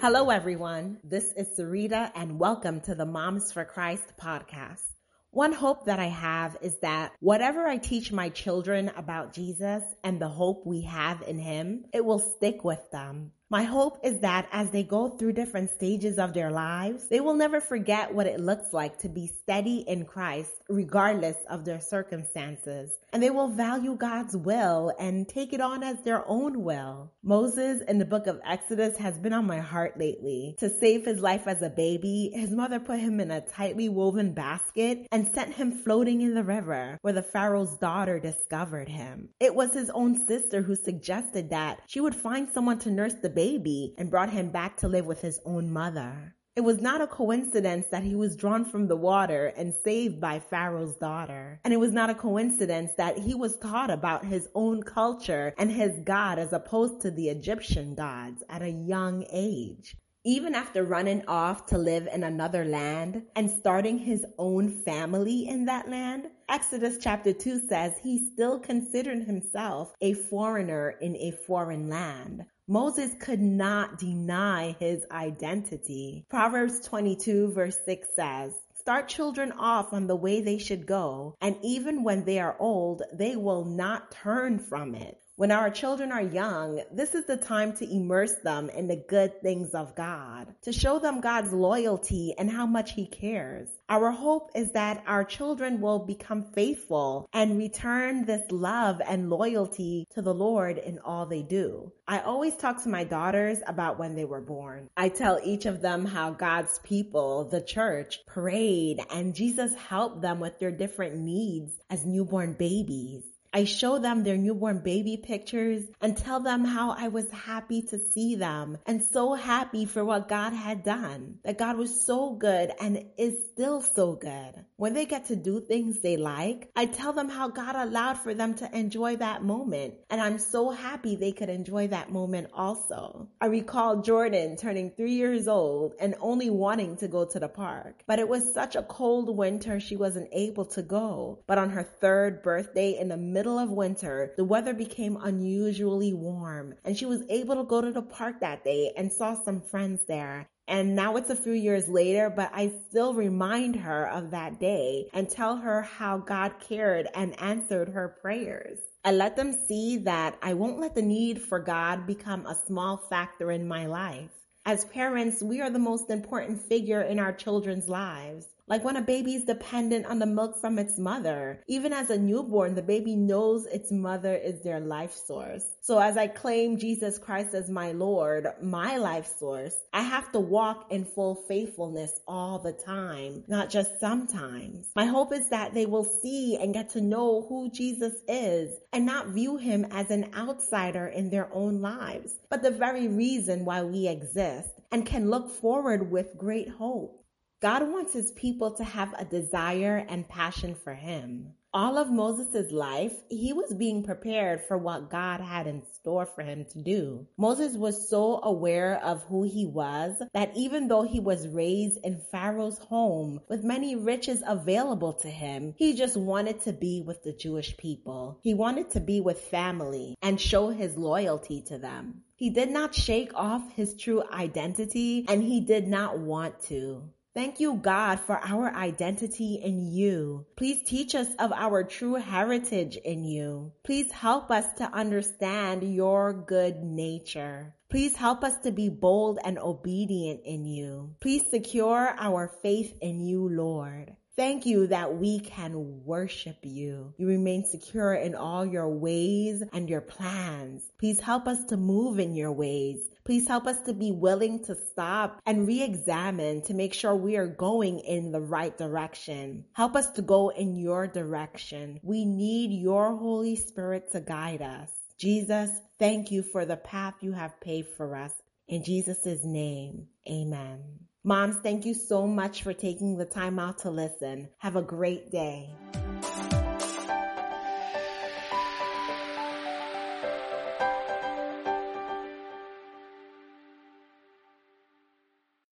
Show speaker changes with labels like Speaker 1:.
Speaker 1: Hello, everyone. This is Sarita, and welcome to the Moms for Christ podcast. One hope that I have is that whatever I teach my children about Jesus and the hope we have in Him, it will stick with them. My hope is that as they go through different stages of their lives, they will never forget what it looks like to be steady in Christ, regardless of their circumstances. And they will value God's will and take it on as their own will. Moses in the book of Exodus has been on my heart lately. To save his life as a baby, his mother put him in a tightly woven basket and sent him floating in the river where the Pharaoh's daughter discovered him. It was his own sister who suggested that she would find someone to nurse the baby and brought him back to live with his own mother. It was not a coincidence that he was drawn from the water and saved by Pharaoh's daughter. And it was not a coincidence that he was taught about his own culture and his God as opposed to the Egyptian gods at a young age. Even after running off to live in another land and starting his own family in that land, Exodus chapter 2 says he still considered himself a foreigner in a foreign land. Moses could not deny his identity. Proverbs 22 verse 6 says, Start children off on the way they should go, and even when they are old, they will not turn from it. When our children are young, this is the time to immerse them in the good things of God, to show them God's loyalty and how much He cares. Our hope is that our children will become faithful and return this love and loyalty to the Lord in all they do. I always talk to my daughters about when they were born. I tell each of them how God's people, the church, prayed and Jesus helped them with their different needs as newborn babies. I show them their newborn baby pictures and tell them how I was happy to see them and so happy for what God had done. That God was so good and is still so good. When they get to do things they like, I tell them how God allowed for them to enjoy that moment. And I'm so happy they could enjoy that moment also. I recall Jordan turning three years old and only wanting to go to the park. But it was such a cold winter she wasn't able to go. But on her third birthday in the middle of winter, the weather became unusually warm and she was able to go to the park that day and saw some friends there. And now it's a few years later, but I still remind her of that day and tell her how God cared and answered her prayers. I let them see that I won't let the need for God become a small factor in my life. As parents, we are the most important figure in our children's lives. Like when a baby is dependent on the milk from its mother. Even as a newborn, the baby knows its mother is their life source. So as I claim Jesus Christ as my Lord, my life source, I have to walk in full faithfulness all the time, not just sometimes. My hope is that they will see and get to know who Jesus is and not view him as an outsider in their own lives, but the very reason why we exist and can look forward with great hope. God wants his people to have a desire and passion for him. All of Moses' life, he was being prepared for what God had in store for him to do. Moses was so aware of who he was that even though he was raised in Pharaoh's home with many riches available to him, he just wanted to be with the Jewish people. He wanted to be with family and show his loyalty to them. He did not shake off his true identity and he did not want to. Thank you, God, for our identity in you. Please teach us of our true heritage in you. Please help us to understand your good nature. Please help us to be bold and obedient in you. Please secure our faith in you, Lord. Thank you that we can worship you. You remain secure in all your ways and your plans. Please help us to move in your ways. Please help us to be willing to stop and re-examine to make sure we are going in the right direction. Help us to go in your direction. We need your Holy Spirit to guide us. Jesus, thank you for the path you have paved for us. In Jesus' name, amen. Moms, thank you so much for taking the time out to listen. Have a great day.